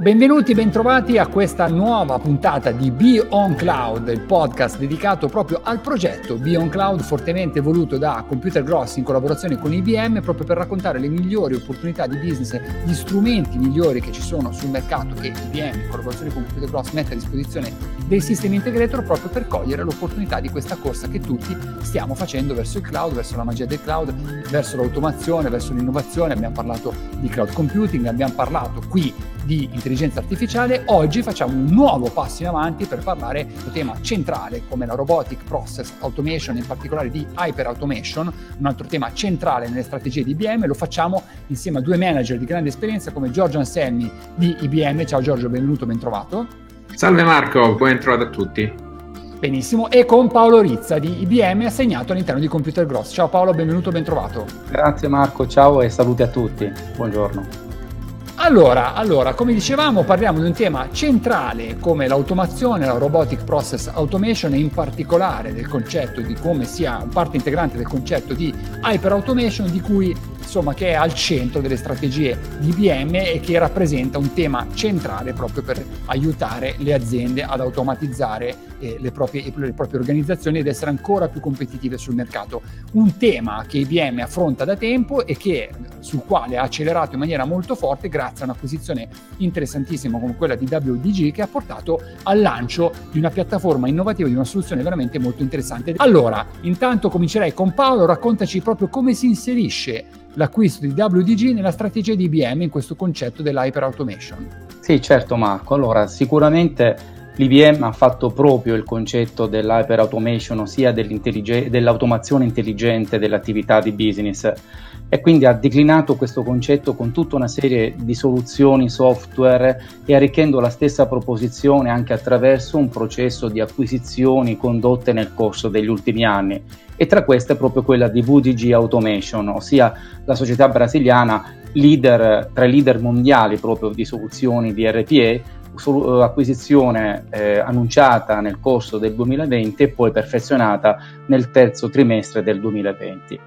benvenuti, bentrovati a questa nuova puntata di Be On Cloud, il podcast dedicato proprio al progetto Be On Cloud, fortemente voluto da Computer Gross in collaborazione con IBM, proprio per raccontare le migliori opportunità di business, gli strumenti migliori che ci sono sul mercato che IBM in collaborazione con Computer Gross mette a disposizione dei sistemi integrator proprio per cogliere l'opportunità di questa corsa che tutti stiamo facendo verso il cloud, verso la magia del cloud, verso l'automazione, verso l'innovazione. Abbiamo parlato di cloud computing, abbiamo parlato qui di intelligenza artificiale, oggi facciamo un nuovo passo in avanti per parlare di un tema centrale come la robotic process automation, in particolare di hyper automation, un altro tema centrale nelle strategie di IBM, lo facciamo insieme a due manager di grande esperienza come Giorgio Anselmi di IBM. Ciao Giorgio, benvenuto, ben trovato. Salve Marco, ben trovato a tutti. Benissimo, e con Paolo Rizza di IBM assegnato all'interno di Computer Gross. Ciao Paolo, benvenuto, ben trovato. Grazie Marco, ciao e saluti a tutti. Buongiorno. Allora, allora, come dicevamo, parliamo di un tema centrale come l'automazione, la robotic process automation e in particolare del concetto di come sia parte integrante del concetto di hyper automation di cui insomma, che è al centro delle strategie di IBM e che rappresenta un tema centrale proprio per aiutare le aziende ad automatizzare eh, le, proprie, le proprie organizzazioni ed essere ancora più competitive sul mercato. Un tema che IBM affronta da tempo e che, sul quale ha accelerato in maniera molto forte grazie a un'acquisizione interessantissima come quella di WDG che ha portato al lancio di una piattaforma innovativa, di una soluzione veramente molto interessante. Allora, intanto comincerei con Paolo, raccontaci proprio come si inserisce l'acquisto di WDG nella strategia di IBM in questo concetto dell'hyper automation. Sì, certo Marco. Allora, sicuramente l'IBM ha fatto proprio il concetto dell'hyper automation, ossia dell'automazione intelligente delle attività di business. E quindi ha declinato questo concetto con tutta una serie di soluzioni software e arricchendo la stessa proposizione anche attraverso un processo di acquisizioni condotte nel corso degli ultimi anni. E tra queste proprio quella di VDG Automation, ossia la società brasiliana leader, tra i leader mondiali proprio di soluzioni di eh, acquisizione eh, annunciata nel corso del 2020 e poi perfezionata nel terzo trimestre del 2020.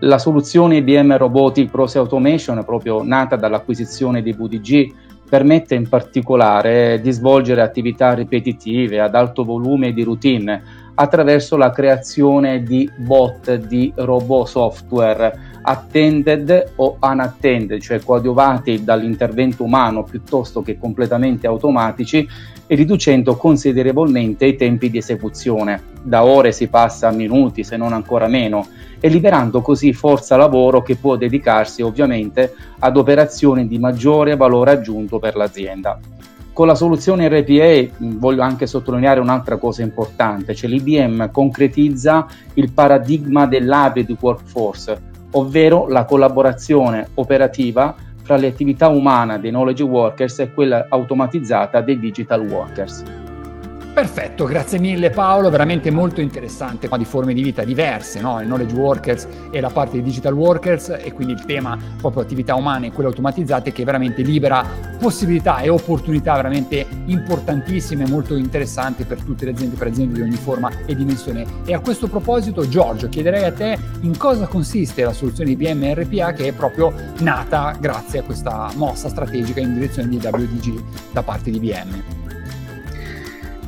La soluzione IBM Robotic Process Automation, proprio nata dall'acquisizione di VDG, permette in particolare di svolgere attività ripetitive ad alto volume di routine attraverso la creazione di bot di robot software attended o unattended, cioè coadiuvati dall'intervento umano piuttosto che completamente automatici e riducendo considerevolmente i tempi di esecuzione. Da ore si passa a minuti, se non ancora meno, e liberando così forza lavoro che può dedicarsi ovviamente ad operazioni di maggiore valore aggiunto per l'azienda. Con la soluzione RPA voglio anche sottolineare un'altra cosa importante, cioè l'IBM concretizza il paradigma dell'hybrid workforce, ovvero la collaborazione operativa fra le attività umane dei knowledge workers e quella automatizzata dei digital workers. Perfetto, grazie mille Paolo, veramente molto interessante, ma di forme di vita diverse, no? il knowledge workers e la parte di digital workers e quindi il tema proprio attività umane e quelle automatizzate che veramente libera possibilità e opportunità veramente importantissime, molto interessanti per tutte le aziende, per aziende di ogni forma e dimensione. E a questo proposito Giorgio chiederei a te in cosa consiste la soluzione IBM RPA che è proprio nata grazie a questa mossa strategica in direzione di WDG da parte di IBM.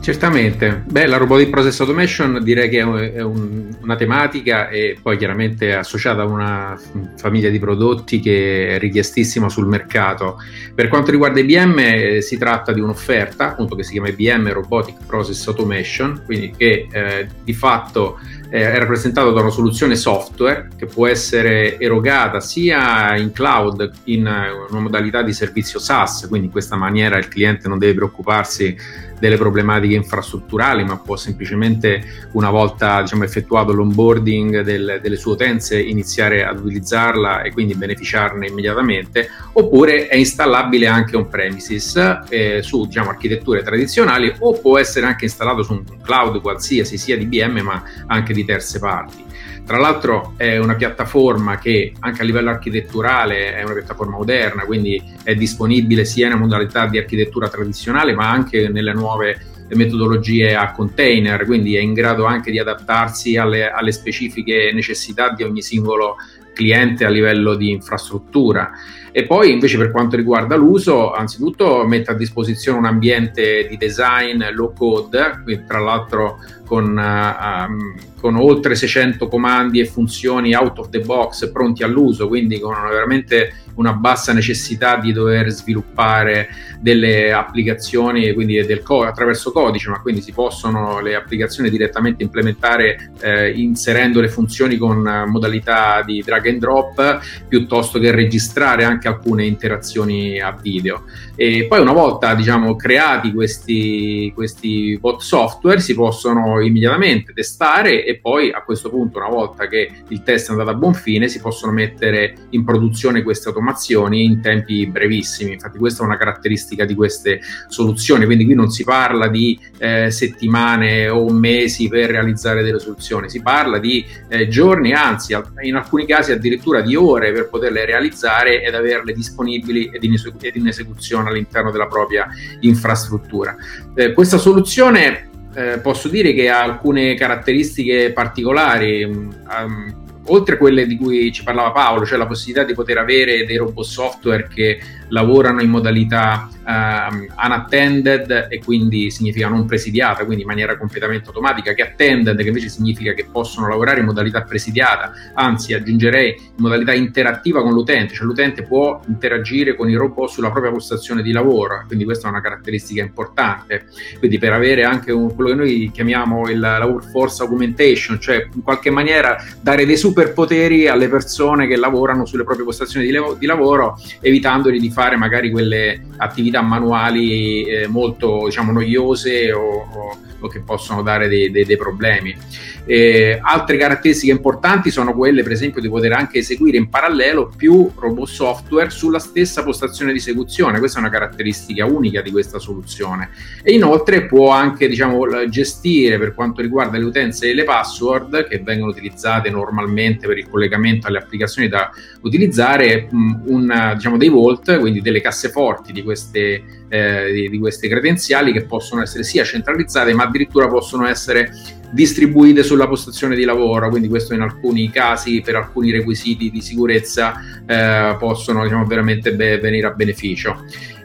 Certamente, beh, la robotic process automation direi che è, un, una tematica e poi chiaramente associata a una famiglia di prodotti che è richiestissima sul mercato. Per quanto riguarda IBM eh, si tratta di un'offerta appunto che si chiama IBM Robotic Process Automation, quindi che eh, di fatto eh, è rappresentato da una soluzione software che può essere erogata sia in cloud in una modalità di servizio SaaS, quindi in questa maniera il cliente non deve preoccuparsi delle problematiche infrastrutturali, ma può semplicemente, una volta diciamo, effettuato l'onboarding del, delle sue utenze, iniziare ad utilizzarla e quindi beneficiarne immediatamente, oppure è installabile anche on premises eh, su diciamo, architetture tradizionali o può essere anche installato su un cloud qualsiasi, sia di IBM ma anche di terze parti. Tra l'altro è una piattaforma che anche a livello architetturale è una piattaforma moderna, quindi è disponibile sia in modalità di architettura tradizionale ma anche nelle nuove metodologie a container, quindi è in grado anche di adattarsi alle, alle specifiche necessità di ogni singolo cliente a livello di infrastruttura. E poi invece per quanto riguarda l'uso, anzitutto mette a disposizione un ambiente di design low code, tra l'altro con, uh, con, oltre 600 comandi e funzioni out of the box pronti all'uso, quindi con veramente una bassa necessità di dover sviluppare delle applicazioni quindi del co- attraverso codice, ma quindi si possono le applicazioni direttamente implementare eh, inserendo le funzioni con modalità di drag and drop piuttosto che registrare anche alcune interazioni a video. E poi una volta diciamo, creati questi, questi bot software si possono immediatamente testare e poi a questo punto una volta che il test è andato a buon fine si possono mettere in produzione queste automazioni in tempi brevissimi. Infatti questa è una caratteristica di queste soluzioni, quindi qui non si parla di eh, settimane o mesi per realizzare delle soluzioni, si parla di eh, giorni, anzi in alcuni casi addirittura di ore per poterle realizzare ed averle disponibili ed in, esecu- ed in esecuzione all'interno della propria infrastruttura. Eh, questa soluzione eh, posso dire che ha alcune caratteristiche particolari. Um, oltre a quelle di cui ci parlava Paolo, cioè la possibilità di poter avere dei robot software che lavorano in modalità uh, unattended e quindi significa non presidiata, quindi in maniera completamente automatica, che attended che invece significa che possono lavorare in modalità presidiata, anzi aggiungerei in modalità interattiva con l'utente, cioè l'utente può interagire con i robot sulla propria postazione di lavoro, quindi questa è una caratteristica importante, quindi per avere anche un, quello che noi chiamiamo il, la workforce augmentation, cioè in qualche maniera dare dei superpoteri alle persone che lavorano sulle proprie postazioni di, levo, di lavoro, evitandogli di fare magari quelle attività manuali eh, molto diciamo, noiose o, o, o, che possono dare dei, dei, dei problemi. Eh, altre caratteristiche importanti sono quelle, per esempio, di poter anche eseguire in parallelo più robot software sulla stessa postazione di esecuzione. Questa è una caratteristica unica di questa soluzione. E inoltre può anche diciamo, gestire per quanto riguarda le utenze e le password che vengono utilizzate normalmente per il collegamento alle applicazioni da utilizzare mh, un, diciamo, dei vault, quindi delle casseforti di queste, eh, di, di queste credenziali che possono essere sia centralizzate ma addirittura possono essere distribuite sulla postazione di lavoro, quindi questo in alcuni casi per alcuni requisiti di sicurezza eh, possono diciamo, veramente be- venire a beneficio.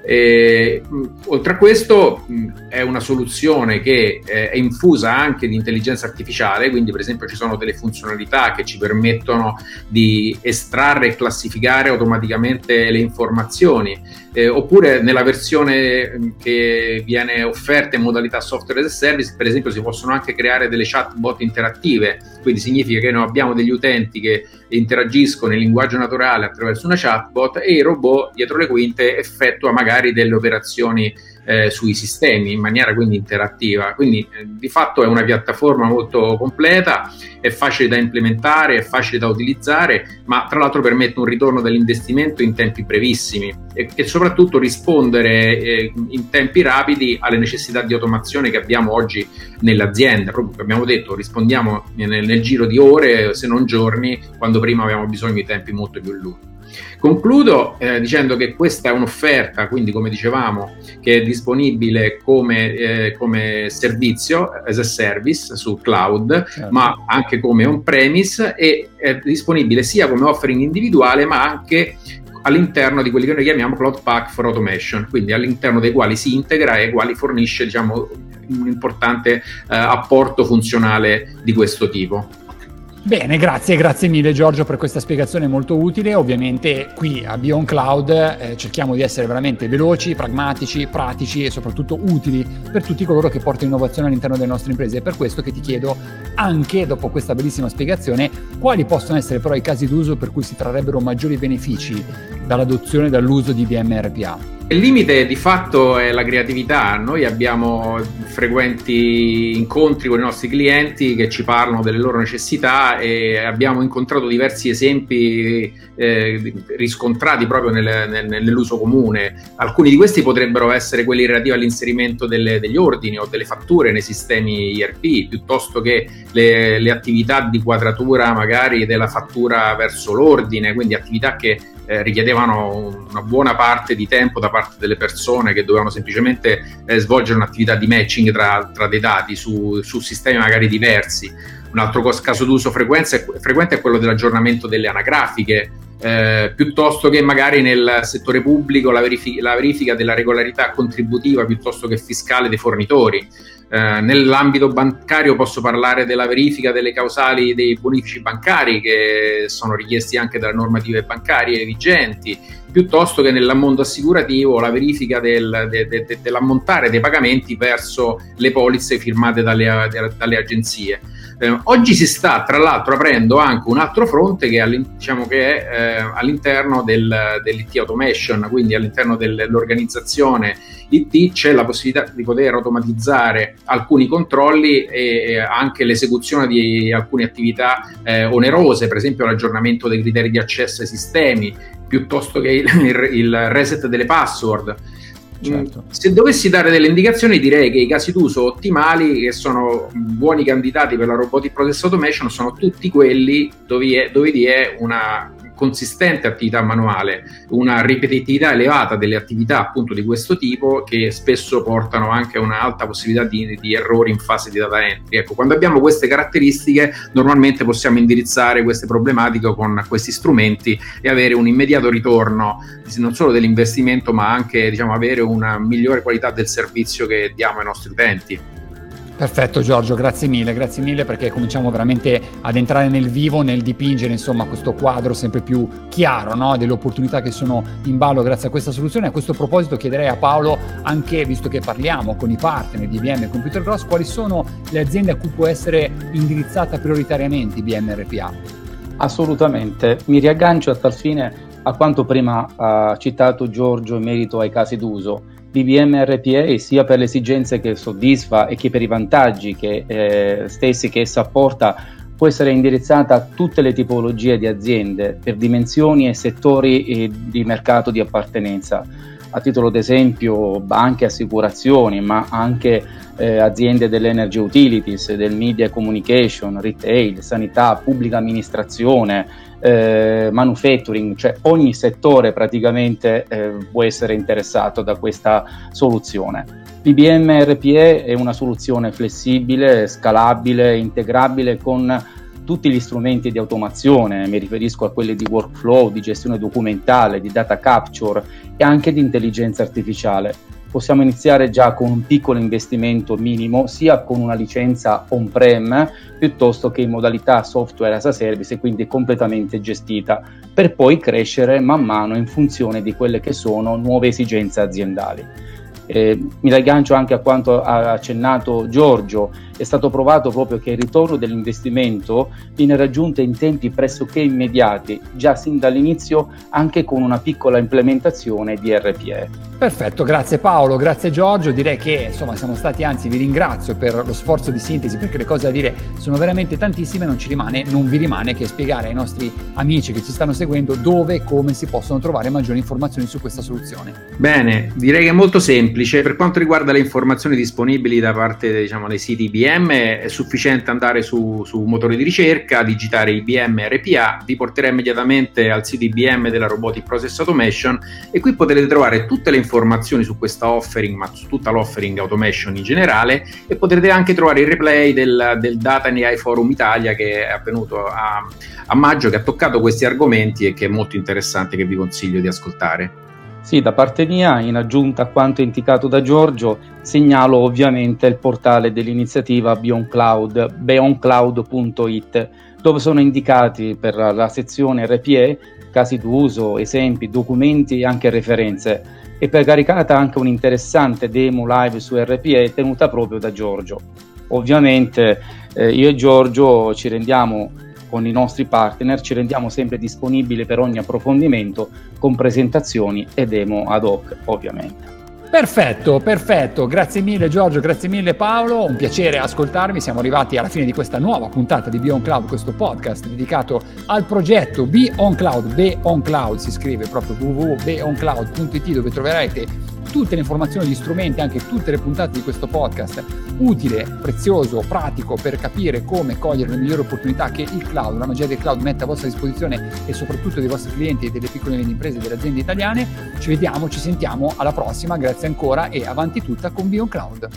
E, oltre a questo è una soluzione che eh, è infusa anche di intelligenza artificiale, quindi per esempio ci sono delle funzionalità che ci permettono di estrarre e classificare automaticamente le informazioni, eh, oppure nella versione che viene offerta in modalità software as a service, per esempio si possono anche creare delle chatbot interattive, quindi significa che noi abbiamo degli utenti che interagiscono in linguaggio naturale attraverso una chatbot e il robot dietro le quinte effettua magari delle operazioni eh, sui sistemi in maniera quindi interattiva. Quindi eh, di fatto è una piattaforma molto completa, è facile da implementare, è facile da utilizzare, ma tra l'altro permette un ritorno dell'investimento in tempi brevissimi e, e soprattutto rispondere eh, in tempi rapidi alle necessità di automazione che abbiamo oggi nell'azienda. Proprio come abbiamo detto, rispondiamo nel, nel giro di ore, se non giorni, quando prima avevamo bisogno di tempi molto più lunghi. Concludo eh, dicendo che questa è un'offerta, quindi come dicevamo, che è disponibile come, eh, come servizio, as a service su cloud, certo. ma anche come on-premise e è disponibile sia come offering individuale, ma anche all'interno di quelli che noi chiamiamo Cloud Pack for Automation, quindi all'interno dei quali si integra e quali fornisce diciamo, un importante eh, apporto funzionale di questo tipo. Bene, grazie, grazie mille Giorgio per questa spiegazione molto utile. Ovviamente qui a Beyond Cloud eh, cerchiamo di essere veramente veloci, pragmatici, pratici e soprattutto utili per tutti coloro che portano innovazione all'interno delle nostre imprese. È per questo che ti chiedo anche, dopo questa bellissima spiegazione, quali possono essere però i casi d'uso per cui si trarrebbero maggiori benefici dall'adozione e dall'uso di VMRPA. Il limite di fatto è la creatività. Noi abbiamo frequenti incontri con i nostri clienti che ci parlano delle loro necessità e abbiamo incontrato diversi esempi eh, riscontrati proprio nel, nel, nell'uso comune. Alcuni di questi potrebbero essere quelli relativi all'inserimento delle, degli ordini o delle fatture nei sistemi ERP, piuttosto che le, le attività di quadratura magari della fattura verso l'ordine, quindi attività che eh, richiedevano una buona parte di tempo da parte delle persone che dovevano semplicemente eh, svolgere un'attività di matching tra, tra dei dati su, su, sistemi magari diversi. un altro caso d'uso frequente è quello dell'aggiornamento delle anagrafiche, eh, piuttosto che magari nel settore pubblico la, verific- la, verifica della regolarità contributiva piuttosto che fiscale dei fornitori. Eh, nell'ambito bancario posso parlare della verifica delle causali dei bonifici bancari che sono richiesti anche dalle normative bancarie vigenti, piuttosto che nel mondo assicurativo la verifica del, de, de, de, dell'ammontare dei pagamenti verso le polizze firmate dalle, dalle agenzie. Eh, oggi si sta tra l'altro aprendo anche un altro fronte che, diciamo che è eh, all'interno del, dell'IT Automation, quindi all'interno dell'organizzazione IT c'è la possibilità di poter automatizzare alcuni controlli e anche l'esecuzione di alcune attività eh, onerose, per esempio l'aggiornamento dei criteri di accesso ai sistemi, piuttosto che il, il, il reset delle password. Certo. Se dovessi dare delle indicazioni, direi che i casi d'uso ottimali, che sono buoni candidati per la robotic process automation, sono tutti quelli dove, è, dove vi è una consistente attività manuale, una ripetitività elevata delle attività appunto di questo tipo che spesso portano anche a un'alta possibilità di, di, errori in fase di data entry. Ecco, quando abbiamo queste caratteristiche normalmente possiamo indirizzare queste problematiche con questi strumenti e avere un immediato ritorno non solo dell'investimento ma anche diciamo, avere una migliore qualità del servizio che diamo ai nostri utenti. Perfetto Giorgio, grazie mille, grazie mille perché cominciamo veramente ad entrare nel vivo, nel dipingere insomma questo quadro sempre più chiaro no? delle opportunità che sono in ballo grazie a questa soluzione. A questo proposito chiederei a Paolo, anche visto che parliamo con i partner di IBM e Computer Cross, quali sono le aziende a cui può essere indirizzata prioritariamente IBM RPA? Assolutamente, mi riaggancio a tal fine a quanto prima ha citato Giorgio in merito ai casi d'uso BBM RPA sia per le esigenze che soddisfa e che per i vantaggi che, eh, stessi che essa apporta può essere indirizzata a tutte le tipologie di aziende per dimensioni e settori eh, di mercato di appartenenza. A titolo d'esempio banche, assicurazioni, ma anche eh, aziende dell'energy utilities, del media communication, retail, sanità, pubblica amministrazione, eh, manufacturing, cioè ogni settore praticamente eh, può essere interessato da questa soluzione. L'IBM RPE è una soluzione flessibile, scalabile, integrabile con tutti gli strumenti di automazione, mi riferisco a quelli di workflow, di gestione documentale, di data capture e anche di intelligenza artificiale possiamo iniziare già con un piccolo investimento minimo, sia con una licenza on-prem piuttosto che in modalità software as a service e quindi completamente gestita, per poi crescere man mano in funzione di quelle che sono nuove esigenze aziendali. Eh, mi raggancio anche a quanto ha accennato Giorgio, è stato provato proprio che il ritorno dell'investimento viene raggiunto in tempi pressoché immediati, già sin dall'inizio anche con una piccola implementazione di RPE. Perfetto, grazie Paolo, grazie Giorgio, direi che insomma siamo stati, anzi vi ringrazio per lo sforzo di sintesi perché le cose da dire sono veramente tantissime, non ci rimane, non vi rimane che spiegare ai nostri amici che ci stanno seguendo dove e come si possono trovare maggiori informazioni su questa soluzione. Bene, direi che è molto semplice, per quanto riguarda le informazioni disponibili da parte diciamo, dei siti IBM è sufficiente andare su, su un motore di ricerca, digitare IBM RPA, vi porterà immediatamente al sito IBM della Robotic Process Automation e qui potrete trovare tutte le informazioni su questa offering, ma su tutta l'offering automation in generale e potrete anche trovare il replay del, del Data AI Forum Italia che è avvenuto a, a maggio, che ha toccato questi argomenti e che è molto interessante, che vi consiglio di ascoltare. Sì, da parte mia, in aggiunta a quanto indicato da Giorgio, segnalo ovviamente il portale dell'iniziativa Beyond Cloud, beyondcloud.it, dove sono indicati per la sezione RPE casi d'uso, esempi, documenti e anche referenze e per caricata anche un'interessante demo live su RPE tenuta proprio da Giorgio. Ovviamente eh, io e Giorgio ci rendiamo con i nostri partner, ci rendiamo sempre disponibili per ogni approfondimento con presentazioni e demo ad hoc ovviamente. Perfetto, perfetto. Grazie mille Giorgio, grazie mille Paolo. Un piacere ascoltarmi. Siamo arrivati alla fine di questa nuova puntata di Be On Cloud, questo podcast dedicato al progetto Be On Cloud. Be On Cloud si scrive proprio www.beoncloud.it dove troverete tutte le informazioni, gli strumenti, anche tutte le puntate di questo podcast utile, prezioso, pratico per capire come cogliere le migliori opportunità che il cloud, la magia del cloud mette a vostra disposizione e soprattutto dei vostri clienti e delle piccole e medie imprese e delle aziende italiane. Ci vediamo, ci sentiamo alla prossima, grazie ancora e avanti tutta con Beyond Cloud.